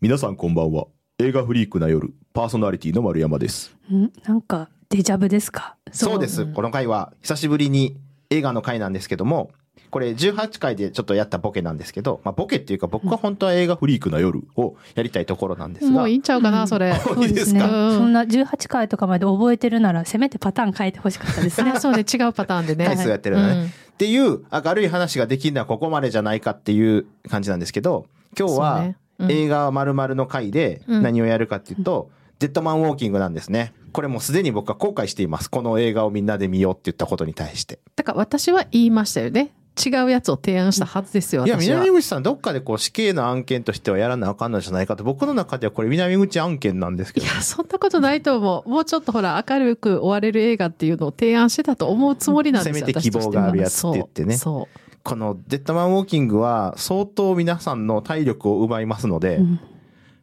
皆さんこんばんは。映画フリークな夜、パーソナリティの丸山です。ん？なんか、デジャブですか？そうです。この回は久しぶりに映画の回なんですけども、これ18回でちょっとやったボケなんですけど、まあボケっていうか僕は本当は映画フリークな夜をやりたいところなんですがもういい、んちゃうかな、それ。そうですね。いいですかそんな18回とかまで覚えてるなら、せめてパターン変えてほしかったですね。あ そうね、違うパターンでね。回数やってるのね。うんっていう明るい話ができるのはここまでじゃないかっていう感じなんですけど、今日そうは映画まるの回でうん何をやるかっていうと、デッドマンウォーキングなんですね。これもうすでに僕は後悔しています。この映画をみんなで見ようって言ったことに対して。だから私は言いましたよね。違うやつを提案したはずですよ、いや。南口さん、どっかでこう死刑の案件としてはやらなあかんのじゃないかと、僕の中ではこれ南口案件なんですけど。いや、そんなことないと思う。もうちょっとほら、明るく終われる映画っていうのを提案してたと思うつもりなんですよ。せめて希望があるやつって言ってねそうそうこのデッドマンウォーキングは相当皆さんの体力を奪いますので、うん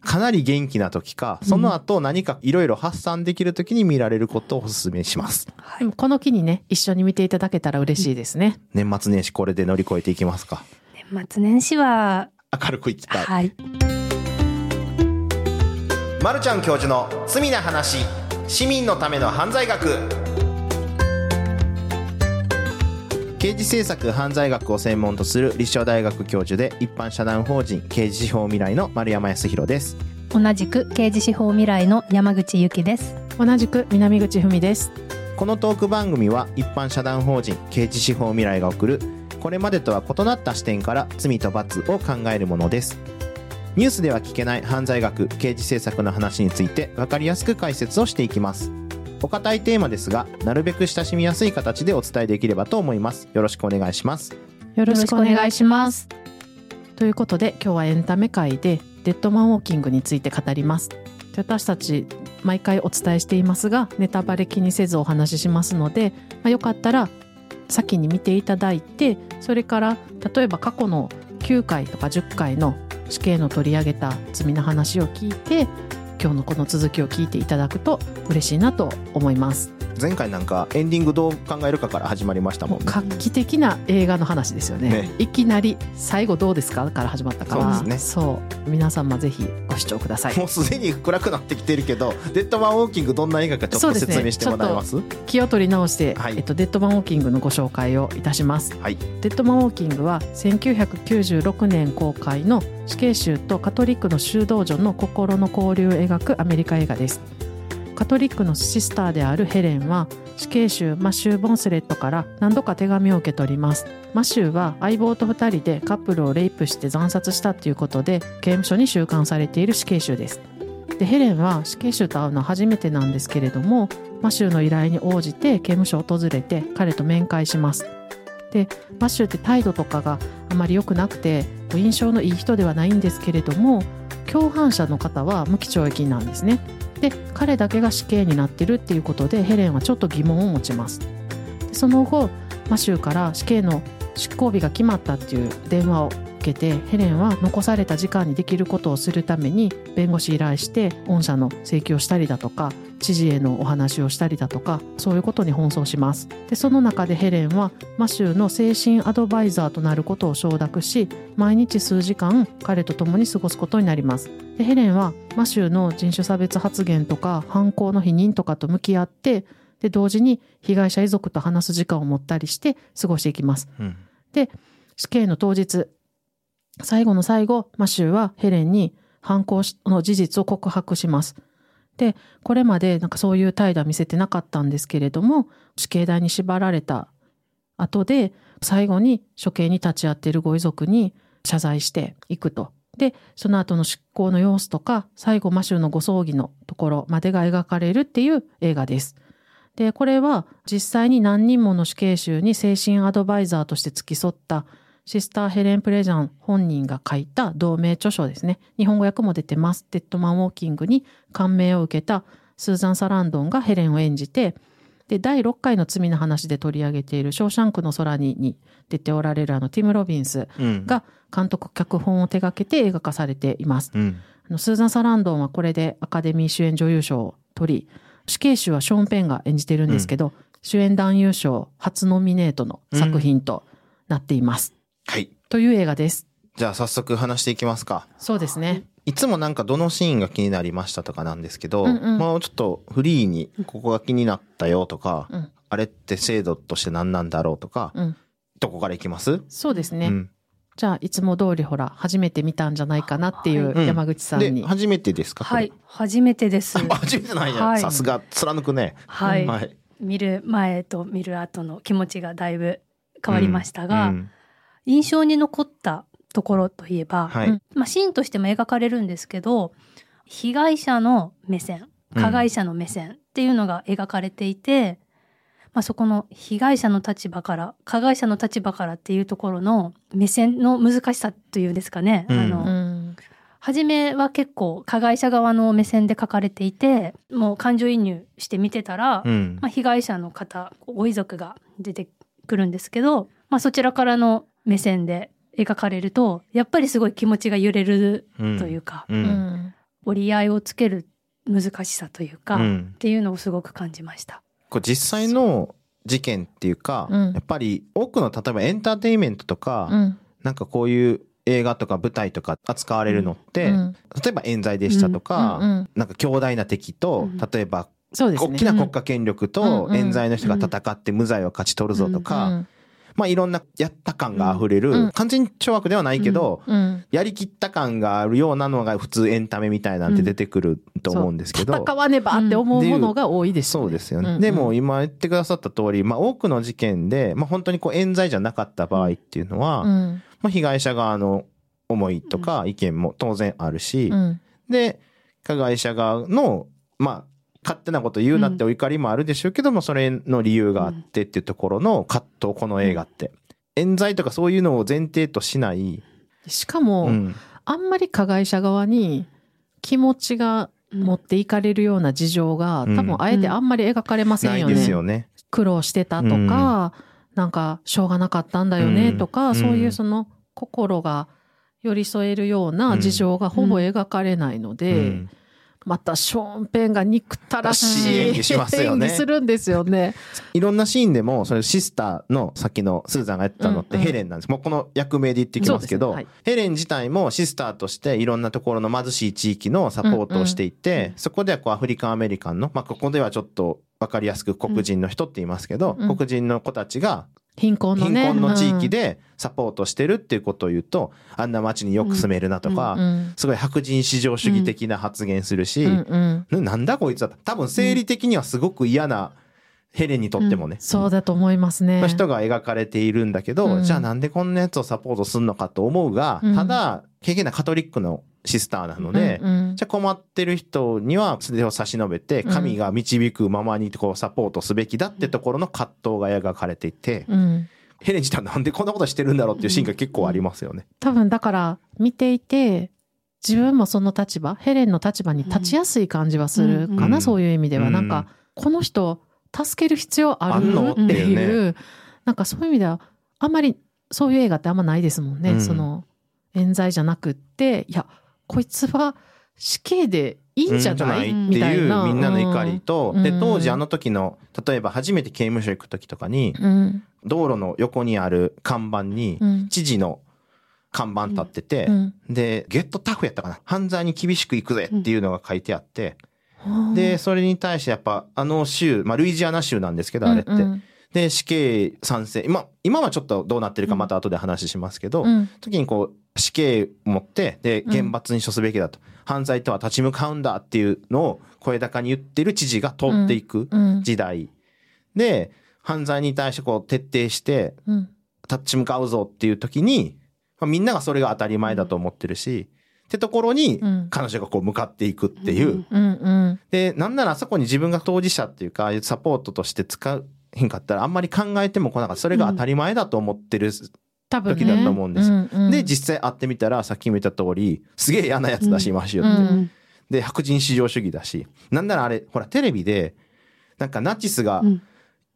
かなり元気な時か、その後何かいろいろ発散できる時に見られることをお勧めします。でもこの機にね、一緒に見ていただけたら嬉しいですね。年末年始これで乗り越えていきますか。年末年始は、明るくいきたい。はい。まるちゃん教授の罪な話、市民のための犯罪学。刑事政策犯罪学を専門とする立正大学教授で一般社団法人刑事司法未来の丸山康弘です。同じく刑事司法未来の山口由紀です。同じく南口文です。このトーク番組は一般社団法人刑事司法未来が送るこれまでとは異なった視点から罪と罰を考えるものですニュースでは聞けない犯罪学刑事政策の話について分かりやすく解説をしていきますお堅いテーマですがなるべく親しみやすい形でお伝えできればと思いますよろしくお願いしますよろしくお願いします。ということで、今日はエンタメ界でデッドマンウォーキングについて語ります。私たち毎回お伝えしていますが、ネタバレ気にせずお話ししますので、まあ、よかったら先に見ていただいて、それから例えば過去の9回とか10回の死刑の取り上げた罪の話を聞いて、今日のこの続きを聞いていただくと嬉しいなと思います。前回なんかエンディングどう考えるかから始まりましたもんね。画期的な映画の話ですよね。ね。いきなり最後どうですかから始まったから。そうですね。そう。皆様ぜひご視聴ください。もうすでに暗くなってきてるけどデッドマンウォーキングどんな映画かちょっと説明してもらえます？気を取り直して、はい。えっと、デッドマンウォーキングのご紹介をいたします。はい。デッドマンウォーキングは1996年公開の死刑囚とカトリックの修道女の心の交流を描くアメリカ映画です。カトリックのシスターであるヘレンは死刑囚マシュー・ボンスレットから何度か手紙を受け取ります。マシューは相棒と2人でカップルをレイプして惨殺したということで刑務所に収監されている死刑囚です。でヘレンは死刑囚と会うのは初めてなんですけれどもマシューの依頼に応じて刑務所を訪れて彼と面会します。でマッシュって態度とかがあまり良くなくて印象のいい人ではないんですけれども共犯者の方は無期懲役なんですね。で彼だけが死刑になってるっていうことでヘレンはちょっと疑問を持ちます。でその後マシューから死刑の執行日が決まったっていう電話を受けてヘレンは残された時間にできることをするために弁護士依頼して御社の請求をしたりだとか知事へのお話をしたりだとかそういうことに奔走します。でその中でヘレンはマシューの精神アドバイザーとなることを承諾し毎日数時間彼と共に過ごすことになります。でヘレンはマシューの人種差別発言とか犯行の否認とかと向き合ってで同時に被害者遺族と話す時間を持ったりして過ごしていきます。うん。死刑の当日最後の最後マシューはヘレンに犯行の事実を告白しますでこれまでなんかそういう態度は見せてなかったんですけれども死刑台に縛られた後で最後に処刑に立ち会っているご遺族に謝罪していくと。でその後の執行の様子とか最後マシューのご葬儀のところまでが描かれるっていう映画です。でこれは実際に何人もの死刑囚に精神アドバイザーとして付き添ったシスター・ヘレン・プレジャン本人が書いた同名著書ですね。日本語訳も出てます。デッドマン・ウォーキングに感銘を受けたスーザン・サランドンがヘレンを演じて、で、第6回の罪の話で取り上げているショーシャンクの空にに出ておられるあのティム・ロビンスうんが監督脚本を手掛けて映画化されています。うんあのスーザン・サランドンはこれでアカデミー主演女優賞を取り、死刑囚はショーン・ペンが演じてるんですけど、主演男優賞初ノミネートの作品となっています。はいという映画です。じゃあ早速話していきますかそうですね。いつもなんかどのシーンが気になりましたとかなんですけど、うんうんもうちょっとフリーにここが気になったよとか、うんあれって制度として何なんだろうとか、うん。どこからいきます？そうですね。うんじゃあ、いつも通りほら、初めて見たんじゃないかなっていううん山口さんで、に。初めてですか？はい。初めてです。あ 初めてないじゃん。はいさすが、貫くね。はい。はい。見る前と見る後の気持ちがだいぶ変わりましたが、うん印象に残ったところといえば、はい。うんまあ、シーンとしても描かれるんですけど、被害者の目線、加害者の目線っていうのが描かれていて、まあ、そこの被害者の立場から、加害者の立場からっていうところの目線の難しさというんですかね。うんあの、うん。初めは結構加害者側の目線で書かれていて、もう感情移入して見てたら、うんまあ、被害者の方、ご遺族が出てくるんですけど、まあ、そちらからの目線で描かれると、やっぱりすごい気持ちが揺れるうん。というか、う。うん。ん。折り合いをつける難しさというか、っうん。ていうのをすごく感じました。こう実際の事件っていうか、うん。やっぱり多くの例えばエンターテインメントとか、うん。なんかこういう映画とか舞台とか扱われるのって、うん。例えば冤罪でしたとか、うん。うん。なんか強大な敵と、うん。例えばね。大きな国家権力とうん。冤罪の人が戦って無罪を勝ち取るぞとか、うんまあいろんなやった感が溢れる、うん完全懲悪ではないけど、うん。やりきった感があるようなのが普通エンタメみたいなんて出てくると思うんですけど。戦わねばって思うものが多いですよね。そうですよね。でも今言ってくださった通り、まあ多くの事件で、まあ本当にこう冤罪じゃなかった場合っていうのは、うん。まあ被害者側の思いとか意見も当然あるし、うん。で、加害者側の、まあ、勝手なこと言うなってお怒りもあるでしょうけども、それの理由があってっていうところの葛藤、この映画って。冤罪とかそういうのを前提としない。しかも、うん。あんまり加害者側に気持ちが持っていかれるような事情が、うん多分あえてあんまり描かれませんよね。ないですよね。苦労してたとか、なんかしょうがなかったんだよねとか、うんそういうその心が寄り添えるような事情がほぼ描かれないので、うんまたショーンペンが憎たらしい演技すよね。演技するんですよね。いろんなシーンでも、それシスターのさっきのスーザンがやってたのってヘレンなんです。もうこの役名で言ってきますけど、ヘレン自体もシスターとしていろんなところの貧しい地域のサポートをしていて、そこではこうアフリカンアメリカンの、まあここではちょっとわかりやすく黒人の人って言いますけど、うん。黒人の子たちが貧困の貧ね。困の地域でサポートしてるっていうことを言うと、あんな街によく住めるなとか、うん、うん。すごい白人至上主義的な発言するし、うんうん。ななんだこいつだ多分生理的にはすごく嫌なヘレンにとってもね、そうだと思いますね。の人が描かれているんだけど、うん。じゃあなんでこんなやつをサポートするのかと思うが、うん。ただ、経験なカトリックのシスターなので、うんうん。じゃあ困ってる人には素手を差し伸べて、うん。神が導くままにこうサポートすべきだってところの葛藤が描かれていて、うん。ヘレン自体はなんでこんなことしてるんだろうっていうシーンが結構ありますよね。多分だから見ていて自分もその立場ヘレンの立場に立ちやすい感じはするかな、うんそういう意味では、うんなんかこの人助ける必要ああんの？るっていうっていうなんかそういう意味ではあんまりそういう映画ってあんまないですもんね、うん。その冤罪じゃなくっていやこいつは死刑でいいんじゃない,、うんっていうみんなの怒りと、うん。で、当時あの時の、例えば初めて刑務所行く時とかに、うん。道路の横にある看板にう、ん。知事の看板立ってて、うん。で、ゲットタフやったかな？犯罪に厳しく行くぜっていうのが書いてあって、うん。で、それに対してやっぱ、あの州、まあ、ルイジアナ州なんですけど、あれって。うんうんで、死刑賛成。今、今はちょっとどうなってるかまた後で話しますけど、うん。時にこう、死刑を持って、で、うん。厳罰に処すべきだと。犯罪とは立ち向かうんだっていうのを声高に言ってる知事が通っていくうん。時代。で、犯罪に対してこう徹底してうん。立ち向かうぞっていう時に、まあみんながそれが当たり前だと思ってるし、ってところにうん。彼女がこう向かっていくっていう。うん。うん。うん。で、なんならあそこに自分が当事者っていうか、サポートとして使うへんかったらあんまり考えても来なかった。それが当たり前だと思ってる。多分ね時だと思うんですうんうんで、実際会ってみたら、さっきも言った通り、すげえ嫌なやつだし、マシュって。うんで、白人至上主義だし。なんならあれ、ほら、テレビで、なんかナチスがうん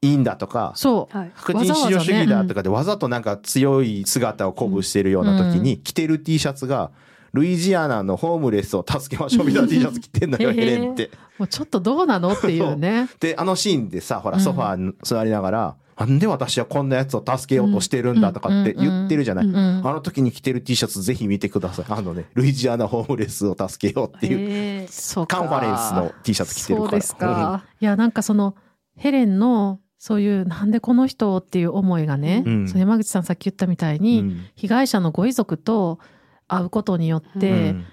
いいんだとか、そう、はい。白人至上主義だとかでわざとなんか強い姿を鼓舞してるような時に着てる T シャツが、ルイジアナのホームレスを助けましょうみたいな T シャツ着てんのよ、ヘレンって。もうちょっとどうなのっていうね。で、あのシーンでさ、ほら、うんソファーに座りながら、なんで私はこんなやつを助けようとしてるんだとかって言ってるじゃない。うんうんあの時に着てる T シャツぜひ見てください。あのね、ルイジアナホームレスを助けようっていう、カンファレンスの T シャツ着てるから。そうですか。いや、なんかその、ヘレンの、そういう、なんでこの人っていう思いがね、うんその山口さんさっき言ったみたいうん。に、うん被害者のご遺族と会うことによって、うん。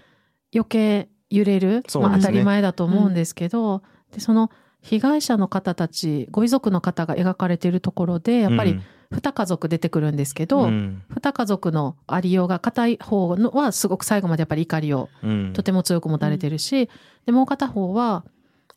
余計揺れる、まあ、そうですね。当たり前だと思うんですけど、でその被害者の方たちご遺族の方が描かれているところでやっぱり二家族出てくるんですけど、うん。二家族のありようが片い方のはすごく最後までやっぱり怒りをうん。とても強く持たれてるし、でもう片方は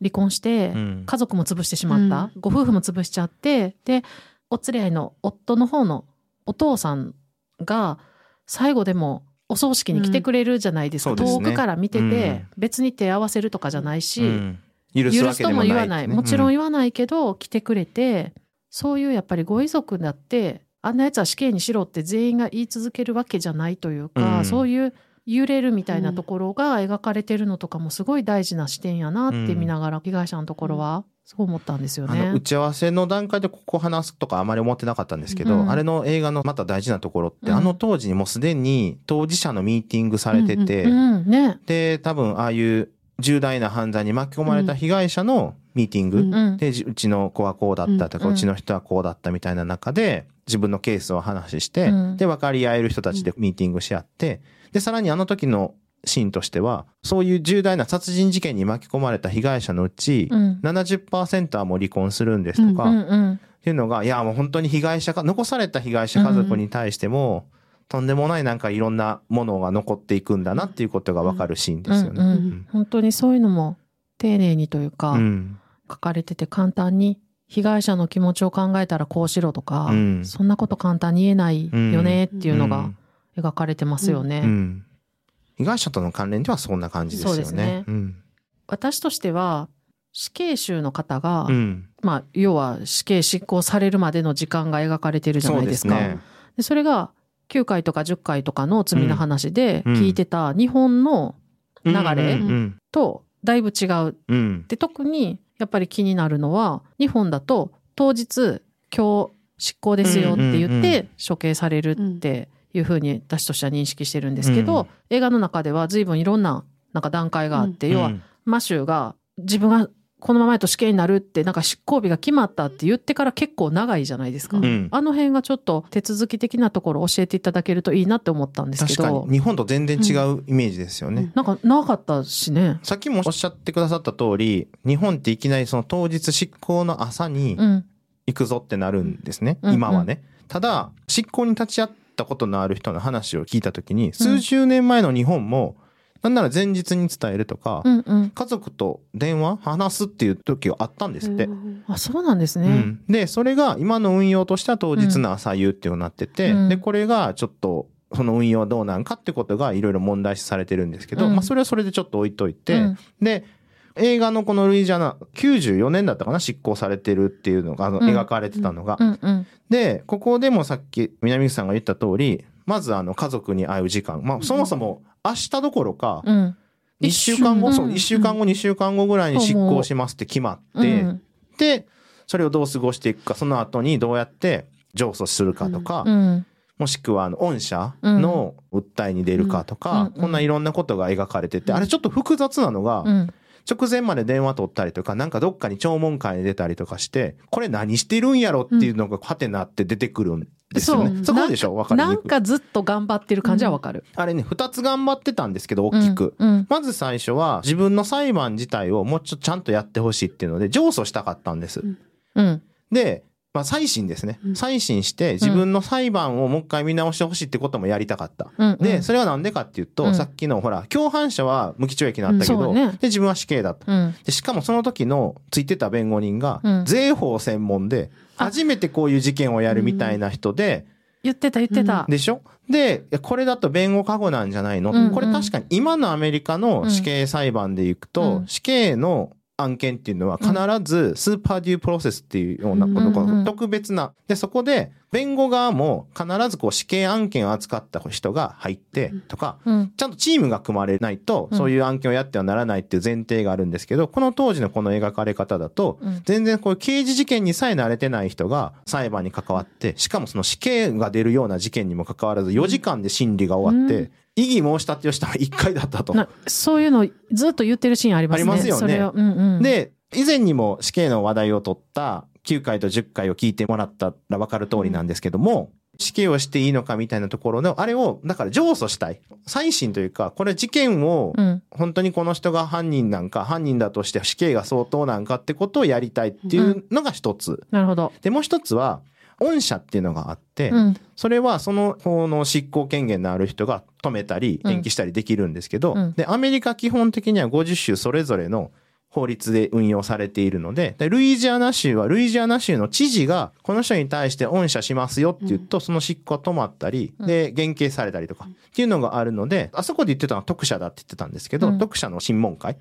離婚してうん。家族も潰してしまった、うご夫婦も潰しちゃってでお連れ合いの夫の方のお父さんが最後でもお葬式に来てくれるじゃないですか、うん。遠くから見てて、うん。別に手合わせるとかじゃないし、うん。許すとも言わない、もちろんうん言わないけど来てくれてそういうやっぱりご遺族だってあんなやつは死刑にしろって全員が言い続けるわけじゃないというか、うん。そういう揺れるみたいなところが描かれてるのとかもすごい大事な視点やなって見ながら被害者のところはそう思ったんですよね。打。ち合わせの段階でここ話すとかあまり思ってなかったんですけど、うん。あれの映画のまた大事なところって、うん。あの当時にもうすでに当事者のミーティングされてて、うんね。で多分ああいう重大な犯罪に巻き込まれた被害者のミーティング、うんうん。うちの子はこうだったとか、ううん。ちの人はこうだったみたいな中で自分のケースを話して、うん。で分かり合える人たちでミーティングし合ってでさらにあの時のシーンとしてはそういう重大な殺人事件に巻き込まれた被害者のうち、うん。70%はもう離婚するんですとか、うんっうん。ていうのがいやもう本当に被害者か残された被害者家族に対しても、とんでもないなんかいろんなものが残っていくんだなっていうことが分かるシーンですよね。うんううん。ん本当にそういうのも丁寧にというか、うん。書かれてて簡単に被害者の気持ちを考えたらこうしろとか、うん。そんなこと簡単に言えないよねっていうのがうん描かれてますよね。うん。被害者との関連ではそんな感じですよね。そうですね。うん。私としては死刑囚の方が、うん。まあ要は死刑執行されるまでの時間が描かれてるじゃそないですか。うですね。でそれが9回とか10回とかの罪の話でうん。聞いてた日本の流れうんとだいぶ違う。うん。で特にやっぱり気になるのは日本だと当日今日執行ですよって言うんうんうんって処刑されるっていうふうに私としては認識してるんですけど、うん映画の中では随分いろんななんか段階があって、要はうんマシューが自分がこのままやと死刑になるってなんか執行日が決まったって言ってから結構長いじゃないですか。うんあの辺がちょっと手続き的なところを教えていただけるといいなって思ったんですけど確かに日本と全然違うイメージですよね。なんか長かったしね。さっきもおっしゃってくださった通り、日本っていきなりその当日執行の朝にうん行くぞってなるんですね。うん今はね。ただ、執行に立ち会ったことのある人の話を聞いたときに、数十年前の日本も、なんなら前日に伝えるとか、うんうん。家族と電話話すっていう時があったんですって。あそうなんですね。うん、で、それが今の運用としては当日の朝夕っていうのになってて、うんで、これがちょっと、その運用はどうなんかってことがいろいろ問題視されてるんですけど、うんまあそれはそれでちょっと置いといて、うんで、映画のこのルイジアナ、94年だったかな執行されてるっていうのが、あの、うん。描かれてたのが。で、ここでもさっき南口さんが言った通り、まずあの家族に会う時間。まあそもそも明日どころか、うん。一週間後、そう、一週間後、二週間後ぐらいに執行しますって決まって、うん。で、それをどう過ごしていくか、その後にどうやって上訴するかとか、うん。もしくはあの、御社の訴えに出るかとか、うん。こんないろんなことが描かれてて、あれちょっと複雑なのが、うん直前まで電話取ったりとか、なんかどっかに聴聞会に出たりとかして、これ何してるんやろっていうのがハテナって出てくるんですよね。そうそこでしょ？わかりにくい。なんかずっと頑張ってる感じはわかる。あれね、二つ頑張ってたんですけど、大きく。うんうんまず最初は自分の裁判自体をもうちょっとちゃんとやってほしいっていうので上訴したかったんです。うんで、まあ再審ですね。う。ん。再審して自分の裁判をもう一回見直してほしいってこともやりたかった。うんで、それはなんでかっていうと、うん。さっきのほら、共犯者は無期懲役になったけど、うん。ね。で、自分は死刑だった。うん。で、しかもその時のついてた弁護人がうん、税法専門で、あ。初めてこういう事件をやるみたいな人で、言ってた言ってた。でしょ？で、これだと弁護過誤なんじゃないの、うん。うんこれ確かに今のアメリカの死刑裁判でいくと、うん。死刑の案件っていうのは必ずスーパーデュープロセスっていうようなことが特別な。で、そこで弁護側も必ずこう死刑案件を扱った人が入ってとか、うん。ちゃんとチームが組まれないと、うん。そういう案件をやってはならないっていう前提があるんですけど、この当時のこの描かれ方だと、うん。全然こういう刑事事件にさえ慣れてない人が裁判に関わって、しかもその死刑が出るような事件にも関わらず4時間で審理が終わって、うん異議申し立てをしたのは1回だったと。なそういうのずっと言ってるシーンありますね。ありますよねうんうん、、で、以前にも死刑の話題を取った9回と10回を聞いてもらったら分かる通りなんですけども、死刑をしていいのかみたいなところの、あれを、だから上訴したい。再審というか、これ事件をうん。本当にこの人が犯人なんか、犯人だとして死刑が相当なんかってことをやりたいっていうのが一つ。なるほど。で、もう一つは、恩赦っていうのがあって、うん。それはその法の執行権限のある人が止めたりうん。延期したりできるんですけど、うん。で、アメリカ基本的には50州それぞれの法律で運用されているので、でルイジアナ州はルイジアナ州の知事がこの人に対して恩赦しますよって言うと、その執行は止まったり、うん。で、減刑されたりとかっていうのがあるので、あそこで言ってたのは特赦だって言ってたんですけど、うん。特赦の審問会。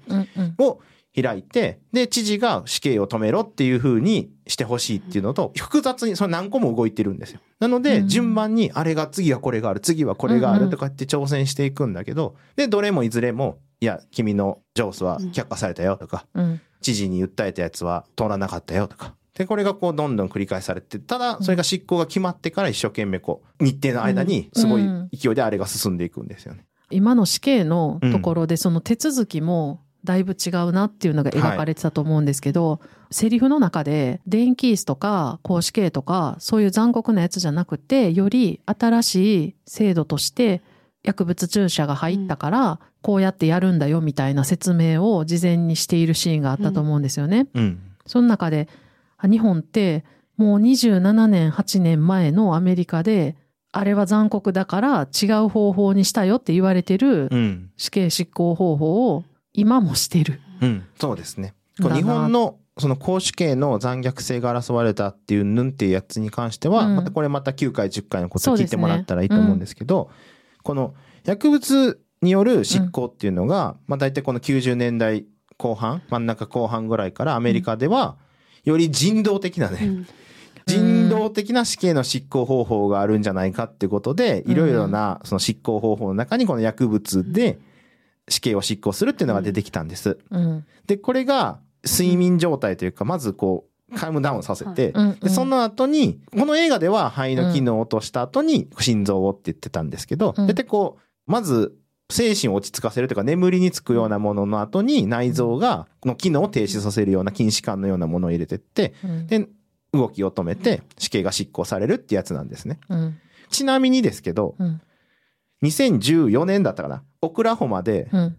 を開いて、で、知事が死刑を止めろっていう風にしてほしいっていうのと、複雑にその何個も動いてるんですよ。なので、うん順番に、あれが次はこれがある、次はこれがあるとかって挑戦していくんだけど、で、どれもいずれも、いや、君の上訴は却下されたよとか、うん。知事に訴えたやつは通らなかったよとか。で、これがこう、どんどん繰り返されて、ただ、それが執行が決まってから一生懸命こう、日程の間に、すごい勢いであれが進んでいくんですよね。今の死刑のところで、その手続きもだいぶ違うなっていうのが描かれてたと思うんですけど、セリフの中で、電気椅子とか、公死刑とか、そういう残酷なやつじゃなくて、より新しい制度として、薬物注射が入ったから、こうやってやるんだよみたいな説明を事前にしているシーンがあったと思うんですよね。うん。その中で、あ日本ってもう27年、8年前のアメリカで、あれは残酷だから違う方法にしたよって言われてるうん。死刑執行方法を今もしてる。うん、そうですね。日本のその公主刑の残虐性が争われたっていうぬんっていうやつに関しては、うん。またこれまた9回10回のこと聞いてもらったらいいと思うんですけど、この薬物による執行っていうのが、まあ大体この90年代後半、真ん中後半ぐらいからアメリカでは、より人道的なね、うん。人道的な死刑の執行方法があるんじゃないかってことで、うん。いろいろなその執行方法の中にこの薬物で死刑を執行するっていうのが出てきたんです。うん。で、これが睡眠状態というか、まずこう、カムダウンさせて、うんうんで、その後に、この映画では肺の機能を落とした後に心臓をって言ってたんですけど、うんで、こう、まず、精神を落ち着かせるというか、眠りにつくようなものの後に内臓が、の機能を停止させるような筋弛緩のようなものを入れてって、うんで、動きを止めて死刑が執行されるってやつなんですね。うん。ちなみにですけど、うん。2014年だったかな、オクラホマで、うん。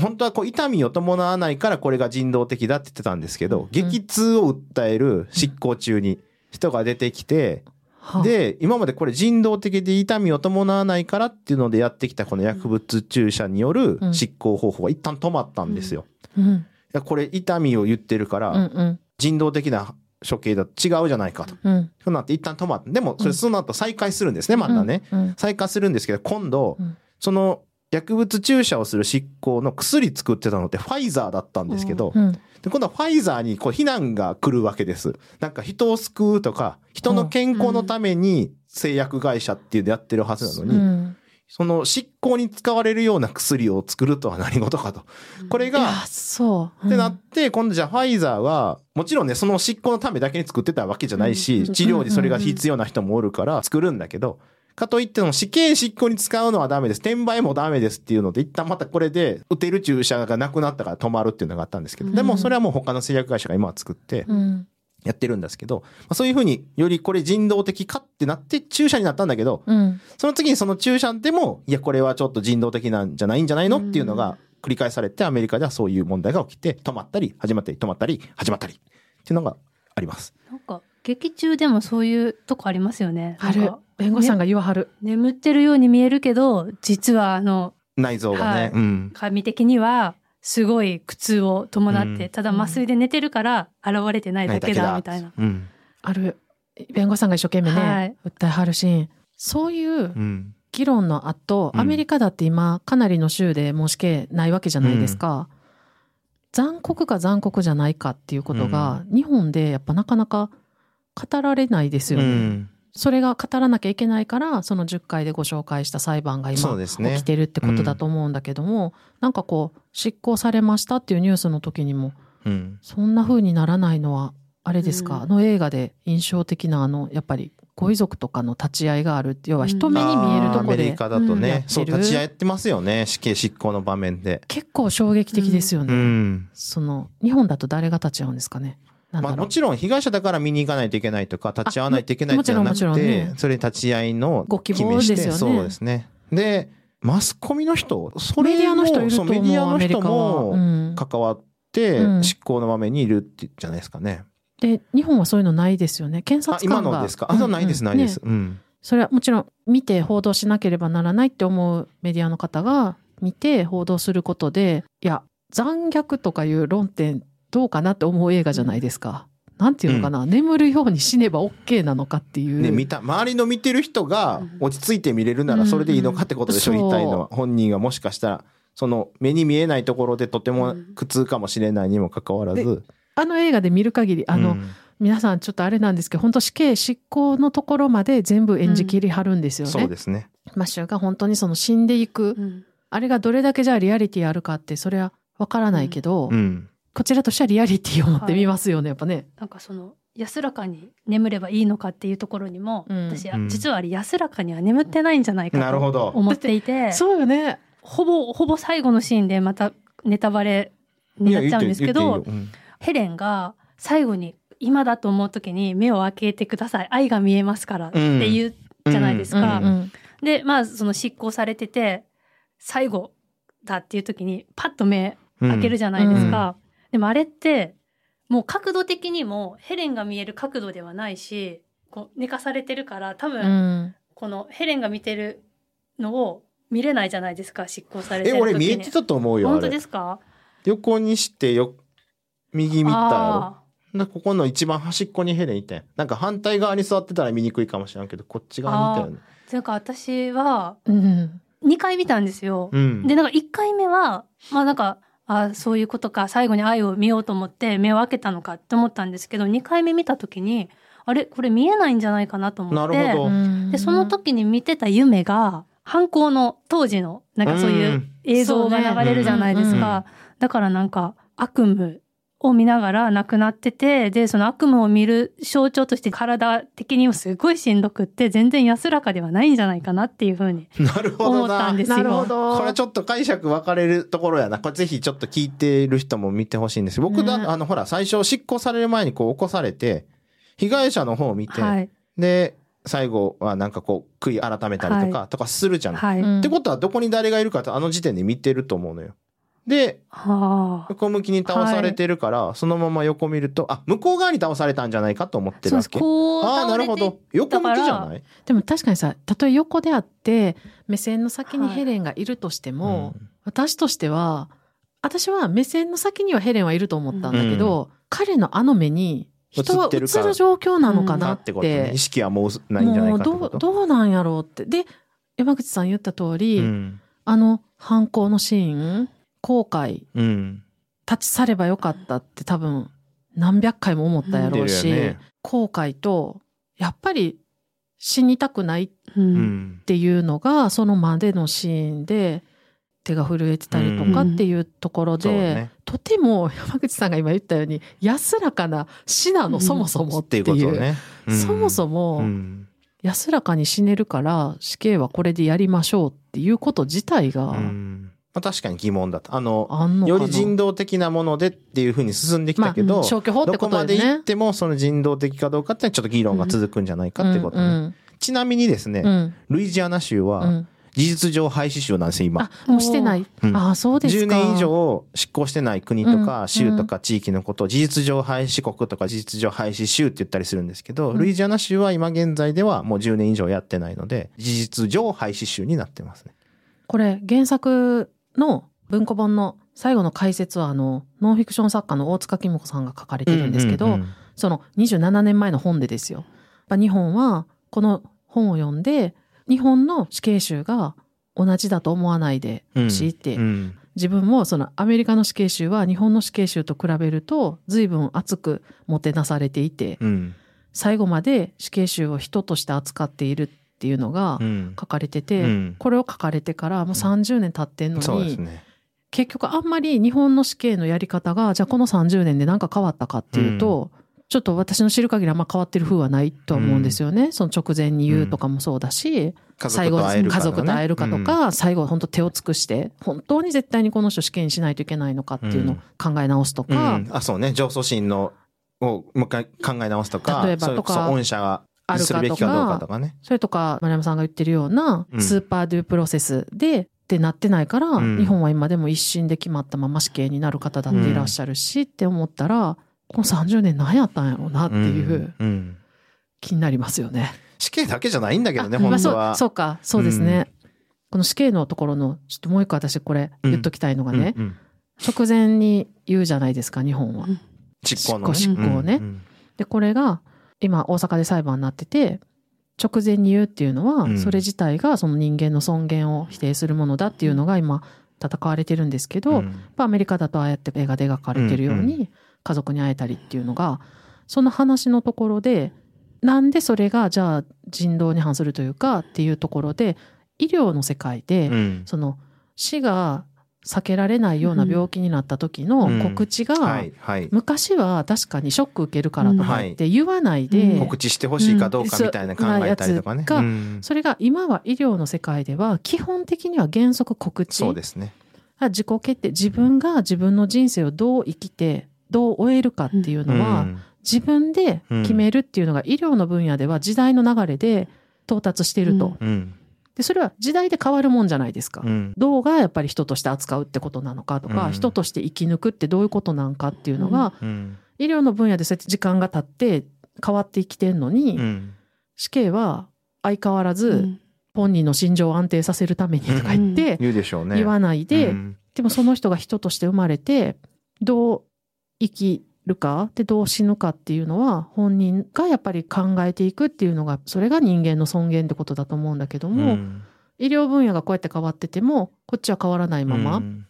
本当はこう痛みを伴わないからこれが人道的だって言ってたんですけど、ん激痛を訴える執行中に人が出てきて、はあ、で、今までこれ人道的で痛みを伴わないからっていうのでやってきたこの薬物注射によるうん執行方法は一旦止まったんですよ。これ痛みを言ってるかうん。らうん。人道的な処刑だと違うじゃないかと。うん。そうなって一旦止まった。でもそれその後再開するんですね、またね。うん。再開するんですけど、今度うん、その薬物注射をする執行の薬作ってたのってファイザーだったんですけど、うん。で今度はファイザーにこう非難が来るわけです。なんか人を救うとか、人の健康のために製薬会社っていうのやってるはずなのに、うん。その執行に使われるような薬を作るとは何事かと。これがそう。ってなって、今度じゃあファイザーは、もちろんね、その執行のためだけに作ってたわけじゃないし、うん治療にそれが必要な人もおるから作るんだけど、かといっても死刑執行に使うのはダメです。転売もダメですっていうので、一旦またこれで打てる注射がなくなったから止まるっていうのがあったんですけど、でもそれはもう他の製薬会社が今は作ってうん。やってるんですけど、まあそういうふうによりこれ人道的かってなって注射になったんだけど、うん。その次にその注射でも、いや、これはちょっと人道的なんじゃないんじゃないのっていうのが繰り返されて、アメリカではそういう問題が起きて、止まったり、始まったり、止まったり、始まったり、っていうのがあります。劇中でもそういうとこありますよね。ある。弁護士さんが言わはる。眠ってるように見えるけど、実はあの、内臓がね。はいうん。神的には、すごい苦痛を伴って、うんただ麻酔で寝てるから現れてないだけだ、みたいな。うん。ある。弁護士さんが一生懸命ね、はい訴えはるシーン。そういううん。議論の後、うんアメリカだって今、かなりの州でもう死刑ないわけじゃないですか。残酷か残酷じゃないかっていうことが、日本でやっぱなかなか語られないですよね。うんそれが語らなきゃいけないから、その10回でご紹介した裁判が今起きてるってことだと思うんだけども、なんかこう、執行されましたっていうニュースの時にも、うんそんな風にならないのは、あれですか、うんあの映画で印象的なあの、やっぱりご遺族とかの立ち会いがあるって、要は人目に見えるとこであーアメリ、カだとうんね、そう、立ち会ってますよね。死刑執行の場面で。結構衝撃的ですようね。ん。その、日本だと誰が立ち会うんですかね？まあもちろん被害者だから見に行かないといけないとか、立ち会わないといけないっていうのはなくあもちろんもちろんね、てそれ立ち会いのご希望ですよねそうですね。で、マスコミの人、それメディアの人いるとメディアの人もん関わってう、ん執行の場面にいるってじゃないですかね。で、日本はそういうのないですよね。検察官が。のですか？あ、そうないです、うんないです。ねうん。それはもちろん見て報道しなければならないって思うメディアの方が見て報道することで、いや、残虐とかいう論点どうかなって思う映画じゃないですか。なんていうのかな、眠るように死ねば OK なのかっていう。ね、見た、周りの見てる人がうん落ち着いて見れるならそれでいいのかってことでしょ、うん言いたいのは。本人がもしかしたら、その目に見えないところでとても苦痛かもしれないにもかかわらず。あの映画で見る限り、あの、うん皆さんちょっとあれなんですけど、本当死刑執行のところまで全部演じ切りはるんですよね。そうですね。マッシュが本当にその死んでいく、うんあれがどれだけじゃあリアリティあるかって、それはわからないけど、うん。こちらとしてはリアリティを持ってみますよね、やっぱね。なんかその安らかに眠ればいいのかっていうところにも、うん。私うん。実はあれ安らかには眠ってないんじゃないかとなるほど。思っていて。そうよね。ほぼほぼ最後のシーンでまたネタバレになっちゃうんですけどいや言って言っていいよ。ヘレンが最後に今だと思う時に目を開けてください。愛が見えますからって言うじゃないですか。うんうんでまあその執行されてて最後だっていう時にパッと目うん開けるじゃないですか。でもあれってもう角度的にもヘレンが見える角度ではないしこう寝かされてるから多分、うん。このヘレンが見てるのを見れないじゃないですか執行されてえ、る時に。俺見えてたと思うよ、あ本当でれ。すか？横にしてよ、右見たやろ。あなここの一番端っこにヘレンいたやん。なんか反対側に座ってたら見にくいかもしれんけど、こっち側にいたよね。ーというか私はうん。2回見たんですよ。うん。でなんか1回目はまあなんかあそういうことか。最後に愛を見ようと思って目を開けたのかって思ったんですけど2回目見た時にあれ？これ見えないんじゃないかなと思って。なるほど。でその時に見てた夢が犯行の当時のなんかそういううん。映像が流れるじゃないですか。だからなんか悪夢を見ながら亡くなってて、で、その悪夢を見る象徴として体的にもすごいしんどくって、全然安らかではないんじゃないかなっていうふうになるほ思どな。ったんですよ。なるほど。これちょっと解釈分かれるところやな。これぜひちょっと聞いてる人も見てほしいんです僕だ、ねあの、ほら、最初執行される前にこう起こされて、被害者の方を見て、はい。で、最後はなんかこう、悔い改めたりとか、はとかするじゃない。はい。うんってことはどこに誰がいるかってあの時点で見てると思うのよ。で、はあ。横向きに倒されてるから、そのまま横見ると、あ、向こう側に倒されたんじゃないかと思ってる。わけ。ああ、なるほど。横向きじゃない？でも確かにさ、たとえ横であって、目線の先にヘレンがいるとしても、うん私としては、私は目線の先にはヘレンはいると思ったんだけど、彼のあの目に人は映る状況なのかなっだってことねて意、識はもうないんじゃないかどう、どうなんやろうって。で、山口さん言った通り、うん。あの犯行のシーン、後悔、うん。立ち去ればよかったって多分何百回も思ったやろうし、後悔と、やっぱり死にたくないっう。うんん。ていうのが、そのまでのシーンで、手が震えてたりとかっていうところで、そうね。とても山口さんが今言ったように、安らかな死なの、うんそもそもっっていう。ていうことね。そもそもも、安らかに死ねるから、死刑はこれでやりましょうっていうこと自体が、うんまあ確かに疑問だった。あの、あんのより人道的なものでっていうふうに進んできたけど、まあ消去法ってどこまことでね。で行ってもその人道的かどうかってちょっと議論が続くんじゃないかってことね。うんちなみにですね、うんうんルイジアナ州うはん事実上廃止州なんですよ、今。あ、もうしてない。うんああ、そうですか。10年以上執行してない国とうんか州とか地域のことを事実上廃止国とか事実上廃止州って言ったりするんですけど、うんルイジアナ州は今現在ではもう10年以上やってないので、事実上廃止州になってますね。これ、原作の文庫本の最後の解説は、あの、ノンフィクション作家の大塚公子さんが書かれてるんですけど、うんうんうんその27年前の本でですよ。日本は、この本を読んで、日本の死刑囚が同じだと思わないでほしいって、うん自分もそのアメリカの死刑囚は日本の死刑囚と比べると随分熱くもてなされていて、うん。最後まで死刑囚を人として扱っているっていうのがうん。書かれてて、うん。これを書かれてからもう30年経ってんのに、そうですね。結局あんまり日本の死刑のやり方が、じゃあこの30年で何か変わったかっていうと、ちょっと私の知る限りあんま変わってる風はないとは思うんですよね。その直前に言うとかもそうだし、家最後家族と会えるかとか、最後本当手を尽くして、本当に絶対にこの人死刑にしないといけないのかっていうのを考え直すとうんか、うん。あ、そうね。上訴審の、をもう一回考え直すとか、例えばとか。御社があるかとか。それとか、丸山さんが言ってるようなう、んスーパードゥープロセスで、ってなってないから、うん日本は今でも一審で決まったまま死刑になる方だっていらっしゃるし、って思ったら、この30年何やったんやろうなっていう気になりますよね。死刑だけじゃないんだけどね、本当は。そうか、そうですね。この死刑のところの、ちょっともう一個私これ言っときたいのがね、うんうん直前に言うじゃないですか、日本は。執行のね。執行ねうんで、これが、今大阪で裁判になってて、直前に言うっていうのは、うん。それ自体がその人間の尊厳を否定するものだっていうのが今、戦われてるんですけど、うん。やっぱアメリカだとああやって映画で描かれてるように、うん。家族に会えたりっていうのが、その話のところで、なんでそれがじゃあ人道に反するというかっていうところで、医療の世界で、うん。その死が避けられないような病気になった時の告知が、はい、はい。昔は確かにショック受けるからとかって言わないで、うん。告知してほしいかどうかみたいな考えたりとかね。うん。それが今は医療の世界では基本的には原則告知。そうですね。自己決定自分が自分の人生をどう生きてどう終えるかっていうのは、うん。自分で決めるっていうのが医療の分野では時代の流れで到達していると、うん。うん。でそれは時代で変わるもんじゃないですか、うん。どうがやっぱり人として扱うってことなのかとか、うん人として生き抜くってどういうことなんかっていうのが、うん。医療の分野でそうやって時間が経って変わってきてんのに、うん。死刑は相変わらず、うん本人の心情を安定させるためにとか言って、言うでしょうね。言わないで、うんでもその人が人として生まれて、どう生きるかでどう死ぬかっていうのは本人がやっぱり考えていくっていうのが、それが人間の尊厳ってことだと思うんだけども、うん。医療分野がこうやって変わってても、こっちは変わらないまま、うん。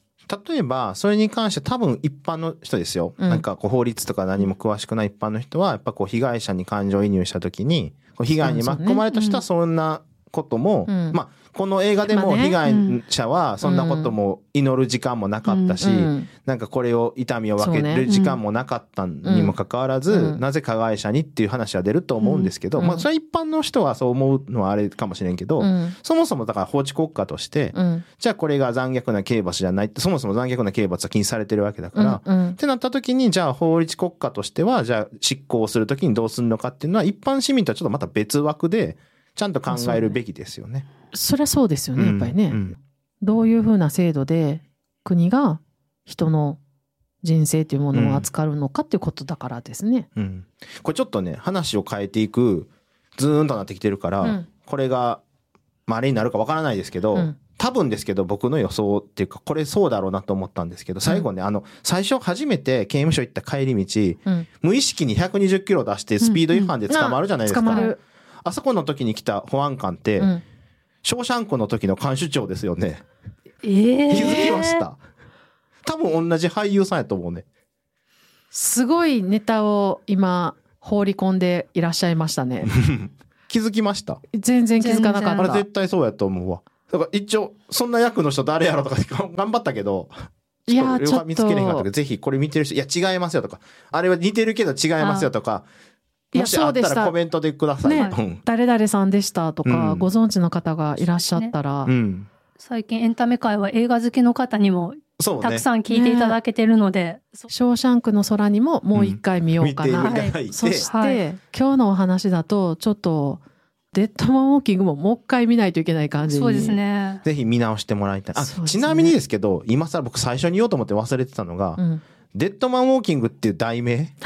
例えば、それに関して多分一般の人ですよ。うん。なんかこう法律とか何も詳しくない一般の人は、やっぱこう被害者に感情移入した時に、被害に巻き込まれた人はそんなことも、うん。まあ、この映画でも被害者はそんなことも祈る時間もなかったし、うんなんかこれを痛みを分ける時間もなかったにもかかわらず、うん。なぜ加害者にっていう話は出ると思うんですけど、うん。まあそれは一般の人はそう思うのはあれかもしれんけど、うん。そもそもだから法治国家として、うん。じゃあこれが残虐な刑罰じゃないって、そもそも残虐な刑罰は禁止されてるわけだから、うん。ってなった時に、じゃあ法律国家としては、じゃあ執行する時にどうするのかっていうのは、一般市民とはちょっとまた別枠で、ちゃんと考えるべきですよね。そりゃそうですよね、やっぱりね。うん。どういうふうな制度で国が人の人生というものを扱うのかっていうことだからですね。うん。これちょっとね、話を変えていく、ズーンとなってきてるから、うん。これが、まあ、あれになるかわからないですけど、うん。多分ですけど、僕の予想っていうか、これそうだろうなと思ったんですけど、最後ね、あの、最初初めて刑務所行った帰り道、うん。無意識に120キロ出してスピード違反で捕まるじゃないですか。あそこの時に来た保安官って、うんショーシャンクの時の監視長ですよね。ええ気づきました。多分同じ俳優さんやと思うね。すごいネタを今放り込んでいらっしゃいましたね。気づきました？全然気づかなかあれった。絶対そうやと思うわ。だから一応、そんな役の人誰やろとか頑張ったけど、いやーちょっと見つけれへんかったけど、ぜひこれ見てる人、いや違いますよとか、あれは似てるけど違いますよとか、もしあったそうでした。らコメントでください。ねうん。誰々さんでしたとか、うん。ご存知の方がいらっしゃったら、うん。最近エンタメ界は映画好きの方にも。たくさん聞いていただけてるので、そショーシャンクの空にももう一回見ようかな。見ていただいて、そして、はい。今日のお話だと、ちょっと、デッドマンウォーキングももう一回見ないといけない感じに。そうですね。ぜひ見直してもらいたい。ね。ちなみにですけど、今更僕最初に言おうと思って忘れてたのが、うん。デッドマンウォーキングっていう題名？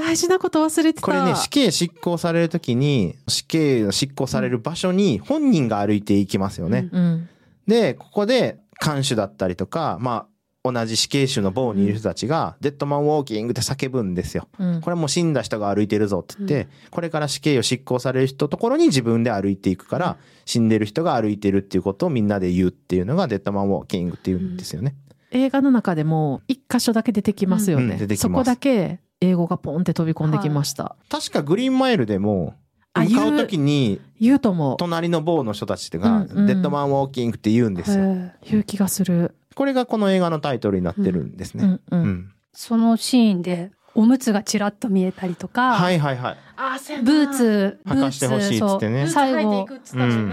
大事なこと忘れてた。これね、死刑執行されるときに、死刑の執行される場所に本人が歩いていきますよね。うん。で、ここで、看守だったりとか、まあ、同じ死刑囚の棒にいる人たちが、デッドマンウォーキングって叫ぶんですよ。うんこれはもう死んだ人が歩いてるぞって言って、これから死刑を執行される人のところに自分で歩いていくから、死んでる人が歩いてるっていうことをみんなで言うっていうのがデッドマンウォーキングっていうんですよね。映画の中でも一箇所だけ出てきますようんね。そこだけ英語がポンって飛び込んできました。確かグリーンマイルでも、あ向かう時に、言うとも隣の棒の人たちが、デッドマンウォーキングって言うんですよ。言う気がする。これがこの映画のタイトルになってるんですね。そのシーンでおむつがちらっと見えたりとか、はいはいはい。あブーツ、ブ履かーしてほしいツ、っつってね最後、うん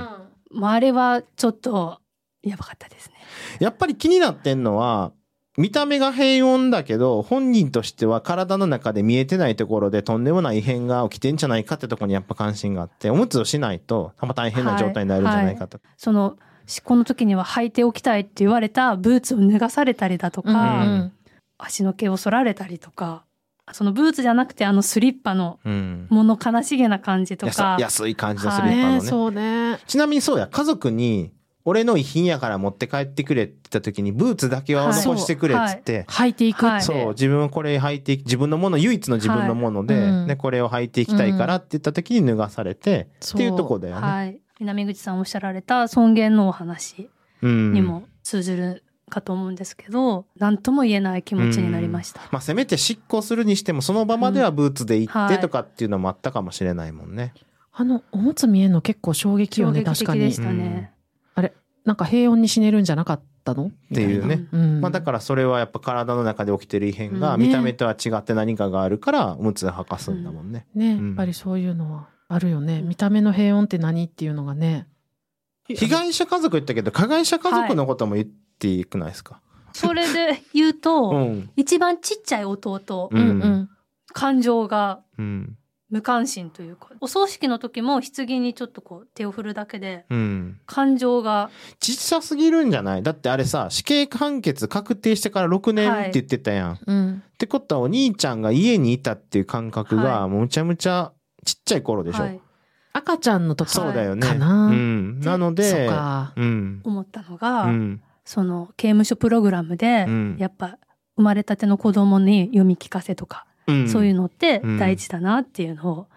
まあ、あれはちょっとやばかったですね。やっぱり気になってんのは、見た目が平穏だけど、本人としては体の中で見えてないところでとんでもない異変が起きてんじゃないかってところにやっぱ関心があって、おむつをしないと、まあ大変な状態になるんじゃないかと。その、執行の時には履いておきたいって言われたブーツを脱がされたりだとか、うん足の毛を剃られたりとか、そのブーツじゃなくてあのスリッパのうん。物悲しげな感じと安か、安い感じのスリッパのね。ねそうね。ちなみにそうや、家族に、俺の遺品やから持って帰ってくれって言った時に、ブーツだけは残してくれっつって、履いていくって。はいそう、自分はこれ履いていき、自分のもの、唯一の自分のもので、はいうんね、これを履いていきたいからって言った時に脱がされて、そうっていうとこだよね。はい。南口さんおっしゃられた尊厳のお話うん。にも通ずるかと思うんですけど、何とも言えない気持ちになりました。まあ、せめて執行するにしても、その場まではブーツで行はいってとかっていうのもあったかもしれないもんね。あの、おむつ見えんの結構衝撃よね、確かに的でし。たね。なんか平穏に死ねるんじゃなかったの？っていうね。うん。まあ、だからそれはやっぱ体の中で起きてる異変が、見た目とは違って何かがあるから、おむつ履かすんだもんね。ね、うんやっぱりそういうのはあるよね。見た目の平穏って何っていうのがね。被害者家族言ったけど、加害者家族のことも言っていくないですか？それで言うと、うん。一番ちっちゃい弟、うんうんうん。感情がうん。無関心というか、お葬式の時も棺にちょっとこう手を振るだけで、うん。感情が、ちっさすぎるんじゃない？だってあれさ、死刑判決確定してから6年って言ってたやん。うん。ってことはお兄ちゃんが家にいたっていう感覚が、はむちゃむちゃちっちゃい頃でしょ。はい、赤ちゃんの時そうだよね。かなうん。なので、そうか。うん。思ったのが、うん。その刑務所プログラムで、うんやっぱ生まれたての子供に読み聞かせとか、うん。そういうのってうん大事だなっていうのを、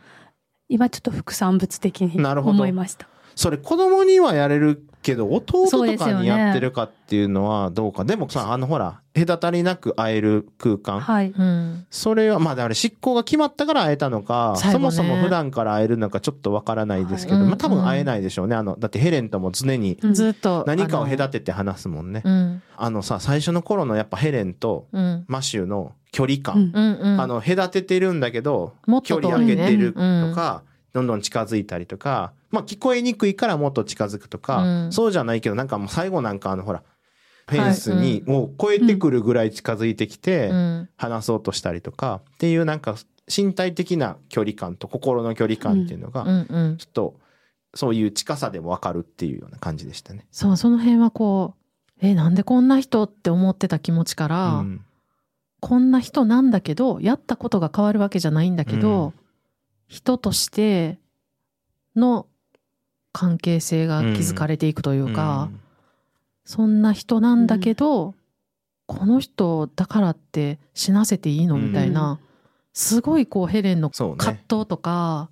今ちょっと副産物的になるほど思いました。それ子供にはやれるけど、弟とかにやってるかっていうのはどうか。でもさ、あのほら、隔たりなく会える空間。はい。うん。それは、まあ、あれ執行が決まったから会えたのか、そもそも普段から会えるのかちょっとわからないですけど、はいまあ多分会えないでしょうね。あの、だってヘレンとも常にうんずっと。何かを隔て。てて話すもんね。うん。あのさ、最初の頃のやっぱヘレンとうん。マシューの距離う感。んうんうん。あの、隔ててるんだけど、距離上げてるとか、どんどん近づいたりとか、まあ聞こえにくいからもっと近づくとか、うんそうじゃないけど、なんかもう最後なんかあのほら、フェンスにもう超えてくるぐらい近づいてきて、うん。話そうとしたりとか、っていうなんか身体的な距離感と心の距離感っていうのが、うんうん。ちょっとそういう近さでもわかるっていうような感じでしたね。そう、その辺はこう、え、なんでこんな人って思ってた気持ちから、うんこんな人なんだけど、やったことが変わるわけじゃないんだけど、うん。人としての関係性が築かれていくというか、そんな人なんだけど、この人だからって死なせていいのみたいな、すごいこうヘレンの葛藤とか、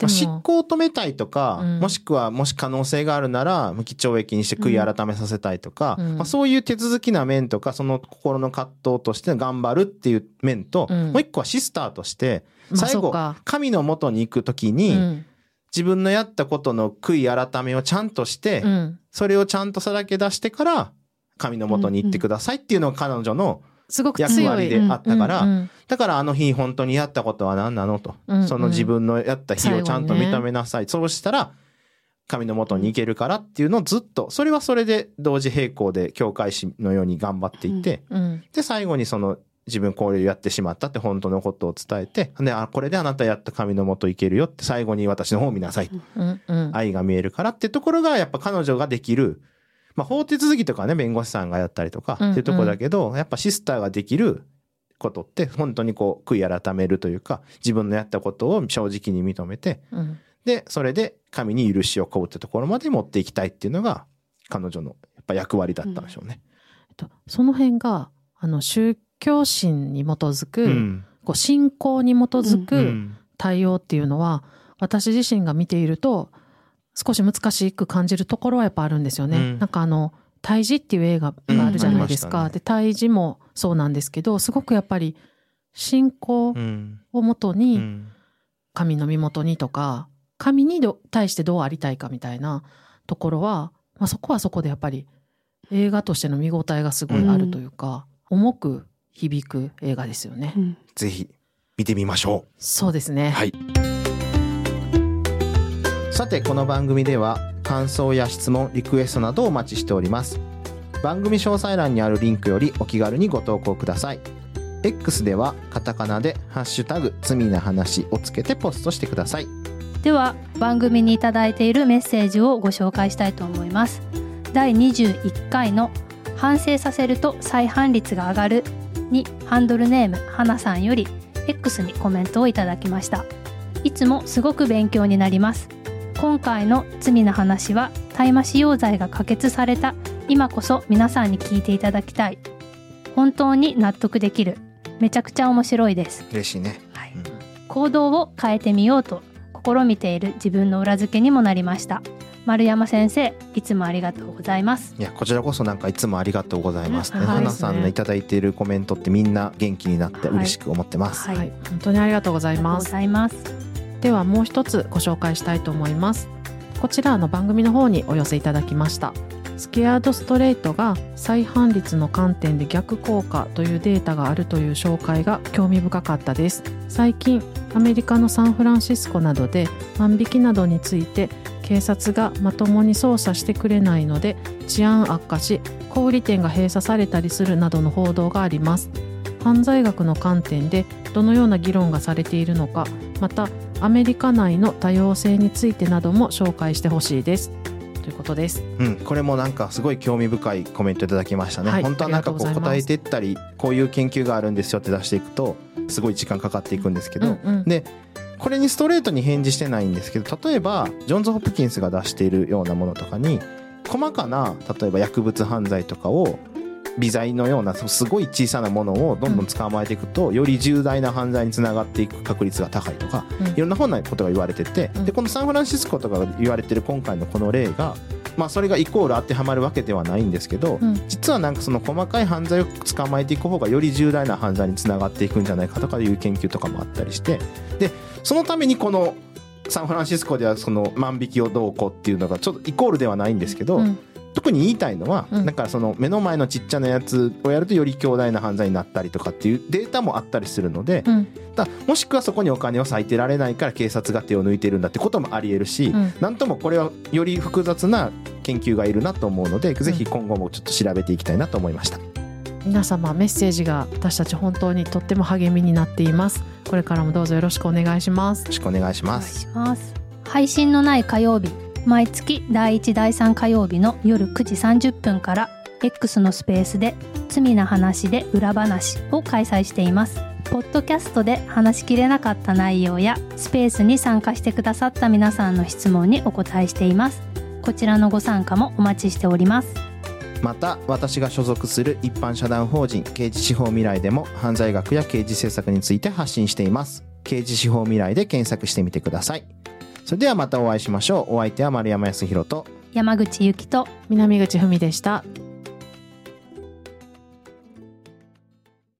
まあ、執行を止めたいとか、うん。もしくはもし可能性があるなら無期懲役にして悔い改めさせたいとか、うん。まあ、そういう手続きな面とかその心の葛藤として頑張るっていう面と、うん。もう一個はシスターとしてまあ最後神の元に行くときに、うん。自分のやったことの悔い改めをちゃんとして、うん。それをちゃんとさらけ出してから神の元に行ってくださいっていうのが彼女のすごく役。割であったから、うんうんだからあの日本当にやったことは何なのと。うんうんその自分のやった日をちゃんと認めなさい。そうしたら、神の元に行けるからっていうのをずっと、それはそれで同時並行で教会士のように頑張っていて、うんで、最後にその自分これやってしまったって本当のことを伝えて、で、あ、これであなたやった神の元行けるよって最後に私の方を見なさい。うんうん愛が見えるからってところがやっぱ彼女ができる、まあ法手続きとかね、弁護士さんがやったりとかっていうところだけど、やっぱシスターができることって本当にこう悔い改めるというか、自分のやったことを正直に認めて、うんで、それで神に許しを請うってところまで持っていきたいっていうのが彼女のやっぱ役割だったんでしょうね。えっとその辺があの、宗教心に基づく、うん。こう信仰に基づうくん。対応っていうのは、私自身が見ていると、少し難しく感じるところはやっぱあるんですよね。うんなんかあの、胎児っていう映画があるじゃないですか。うんねで、胎児もそうなんですけど、すごくやっぱり信仰うん。をもとうに、ん。神の身元にとか、神にど対してどうありたいかみたいなところは、まあ、そこはそこでやっぱり映画としての見応えがすごいあるというか、重く響く映画ですよね。うんぜひ、見てみましょそうですね。う。はい。さて、この番組では、感想や質問、リクエストなどをお待ちしております。番組詳細欄にあるリンクよりお気軽にご投稿ください。X では、カタカナで、ハッシュタグ、罪な話をつけてポストしてください。では番組にいただいているメッセージをご紹介したいと思います第21回の反省させると再犯率が上がるにハンドルネーム花さんより X にコメントをいただきましたいつもすごく勉強になります今回の罪の話は大麻使用罪が可決された。今こそ皆さんに聞いていただきたい。本当に納得できる。めちゃくちゃ面白いです。嬉しいね。はい。うん。行動を変えてみようと試みている自分の裏付けにもなりました。丸山先生いつもありがとうございます。いや、こちらこそなんかいつもありがとうございます。ね。うん。はい花さんのい。ただいているコメントってみんな元気になって嬉しく思ってます。はい、はい、本当にありがとうございありがとうごます。ではもう一つご紹介したいと思います。こちらの番組の方にお寄せいただきました。スケアードストレートが再犯率の観点で逆効果というデータがあるという紹介が興味深かったです。最近アメリカのサンフランシスコなどで万引きなどについて警察がまともに捜査してくれないので治安悪化し小売店が閉鎖されたりするなどの報道があります。犯罪学の観点でどのような議論がされているのかまたアメリカ内の多様性についてなども紹介してほしいです。ということです。うん、これもなんかすごい興味深いコメントいただきましたね。はい本当はなんかこう答えていったり、こういう研究があるんですよって出していくと、すごい時間かかっていくんですけど、うんうん。で、これにストレートに返事してないんですけど、例えば、ジョンズ・ホプキンスが出しているようなものとかに、細かな、例えば薬物犯罪とかを、微罪のようなすごい小さなものをどんどん捕まえていくと、より重大な犯罪につながっていく確率が高いとか、うん。いろんな本なことが言われてて、うん。でこのサンフランシスコとかが言われてる今回のこの例が、まあ、それがイコール当てはまるわけではないんですけど、うん。実はなんかその細かい犯罪を捕まえていく方がより重大な犯罪につながっていくんじゃないかとかいう研究とかもあったりしてでそのためにこのサンフランシスコではその万引きをどうこうっていうのがちょっとイコールではないんですけど、うん特に言いたいのは、うん。なんかその目の前のちっちゃなやつをやるとより強大な犯罪になったりとかっていうデータもあったりするので、うん。だもしくはそこにお金を割いてられないから警察が手を抜いてるんだってこともありえるし、うん。なんともこれはより複雑な研究がいるなと思うので、ぜひ今後もちょっと調べていきたいなと思いました。皆様メッセージが私たち本当にとっても励みになっています。これからもどうぞよろしくお願いします。よろしくお願い。します。配信のない火曜日毎月第1第3火曜日の夜9時30分から X のスペースで罪な話で裏話を開催していますポッドキャストで話しきれなかった内容やスペースに参加してくださった皆さんの質問にお答えしていますこちらのご参加もお待ちしておりますまた、私が所属する一般社団法人刑事司法未来でも犯罪学や刑事政策について発信しています。刑事司法未来で検索してみてください。それではまたお会いしましょう。お相手は丸山康弘と山口ゆきと南口文でした